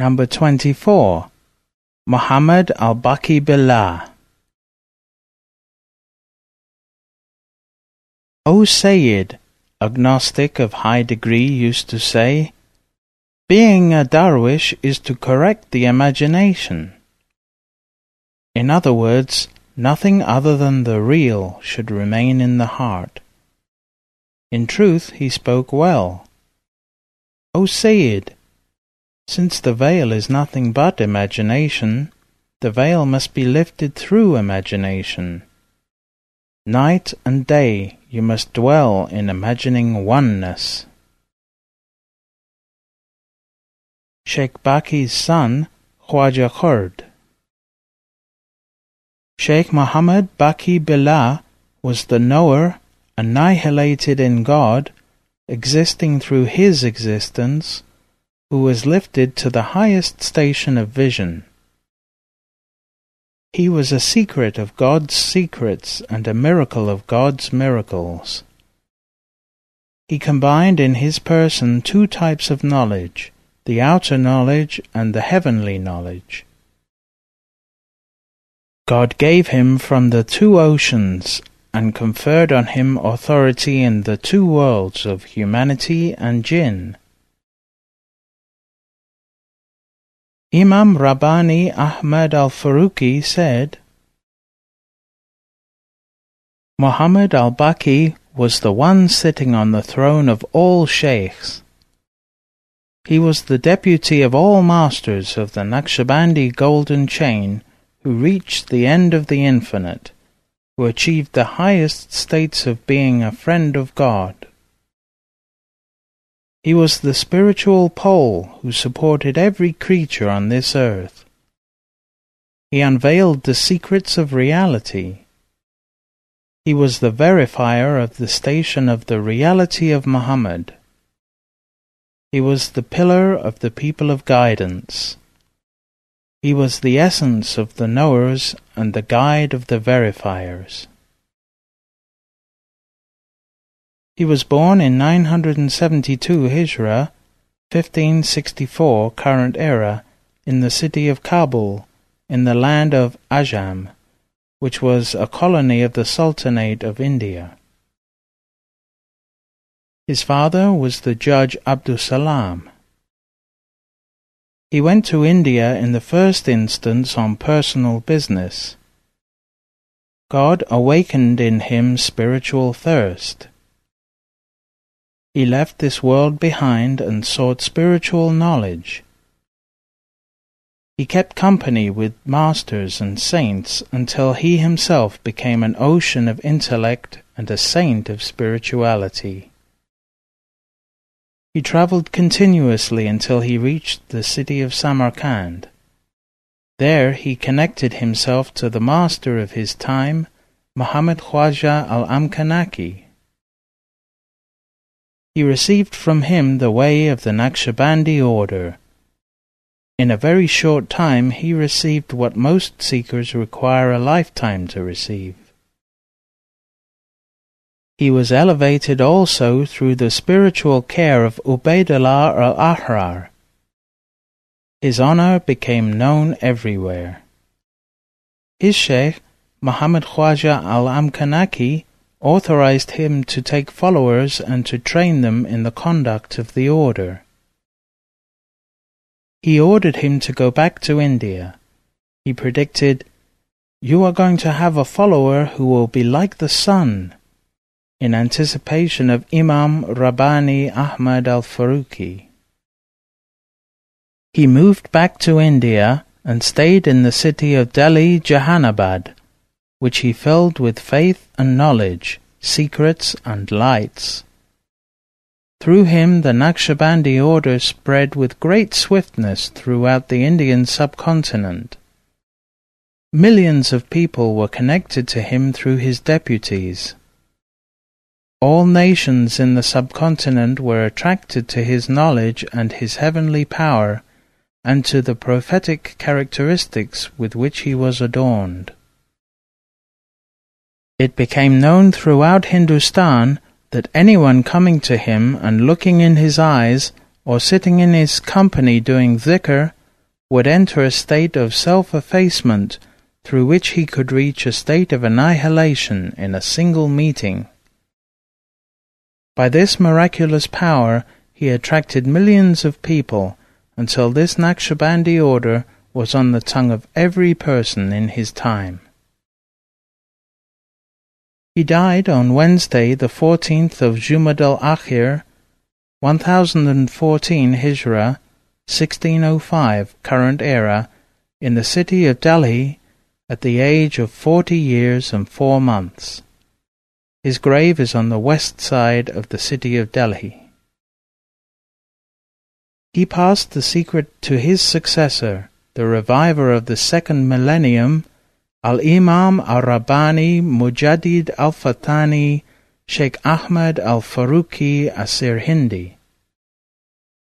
Number 24. Muhammad al-Baqi Billah. O Sayyid, a gnostic of high degree used to say, being a darwish is to correct the imagination. In other words, nothing other than the real should remain in the heart. In truth, he spoke well. O Sayyid, since the veil is nothing but imagination, the veil must be lifted through imagination. Night and day you must dwell in imagining oneness. Sheikh Baki's son, Khwaja Khurd. Sheikh Muhammad Baki Billah was the knower, annihilated in God, existing through his existence, who was lifted to the highest station of vision. He was a secret of God's secrets and a miracle of God's miracles. He combined in his person two types of knowledge, the outer knowledge and the heavenly knowledge. God gave him from the two oceans and conferred on him authority in the two worlds of humanity and jinn. Imam Rabbani Ahmad al-Faruqi said, Muhammad al-Baqi was the one sitting on the throne of all sheikhs. He was the deputy of all masters of the Naqshbandi golden chain who reached the end of the infinite, who achieved the highest states of being a friend of God. He was the spiritual pole who supported every creature on this earth. He unveiled the secrets of reality. He was the verifier of the station of the reality of Muhammad. He was the pillar of the people of guidance. He was the essence of the knowers and the guide of the verifiers. He was born in 972 Hijra, 1564 current era, in the city of Kabul, in the land of Ajam, which was a colony of the Sultanate of India. His father was the judge Abdusalam. He went to India in the first instance on personal business. God awakened in him spiritual thirst. He left this world behind and sought spiritual knowledge. He kept company with masters and saints until he himself became an ocean of intellect and a saint of spirituality. He travelled continuously until he reached the city of Samarkand. There he connected himself to the master of his time, Muhammad Khwaja al-Amkanaki, he received from him the way of the Naqshbandi order. In a very short time he received what most seekers require a lifetime to receive. He was elevated also through the spiritual care of Ubaidullah al-Ahrar. His honor became known everywhere. His sheikh, Muhammad Khwaja al-Amkanaki, authorized him to take followers and to train them in the conduct of the order. He ordered him to go back to India. He predicted, You are going to have a follower who will be like the sun, in anticipation of Imam Rabbani Ahmad al-Faruqi. He moved back to India and stayed in the city of Delhi Jahanabad which he filled with faith and knowledge, secrets and lights. Through him the Naqshbandi order spread with great swiftness throughout the Indian subcontinent. Millions of people were connected to him through his deputies. All nations in the subcontinent were attracted to his knowledge and his heavenly power, and to the prophetic characteristics with which he was adorned. It became known throughout Hindustan that anyone coming to him and looking in his eyes, or sitting in his company doing dhikr, would enter a state of self-effacement through which he could reach a state of annihilation in a single meeting. By this miraculous power he attracted millions of people until this Naqshbandi order was on the tongue of every person in his time. He died on Wednesday, the 14th of Jumad al-Akhir, 1014 Hijra, 1605 current era, in the city of Delhi at the age of forty years and four months. His grave is on the west side of the city of Delhi. He passed the secret to his successor, the reviver of the second millennium, Al-Imam al-Rabbani Mujaddid Alf Thani Sheikh Ahmad al-Faruqi as-Sirhindi.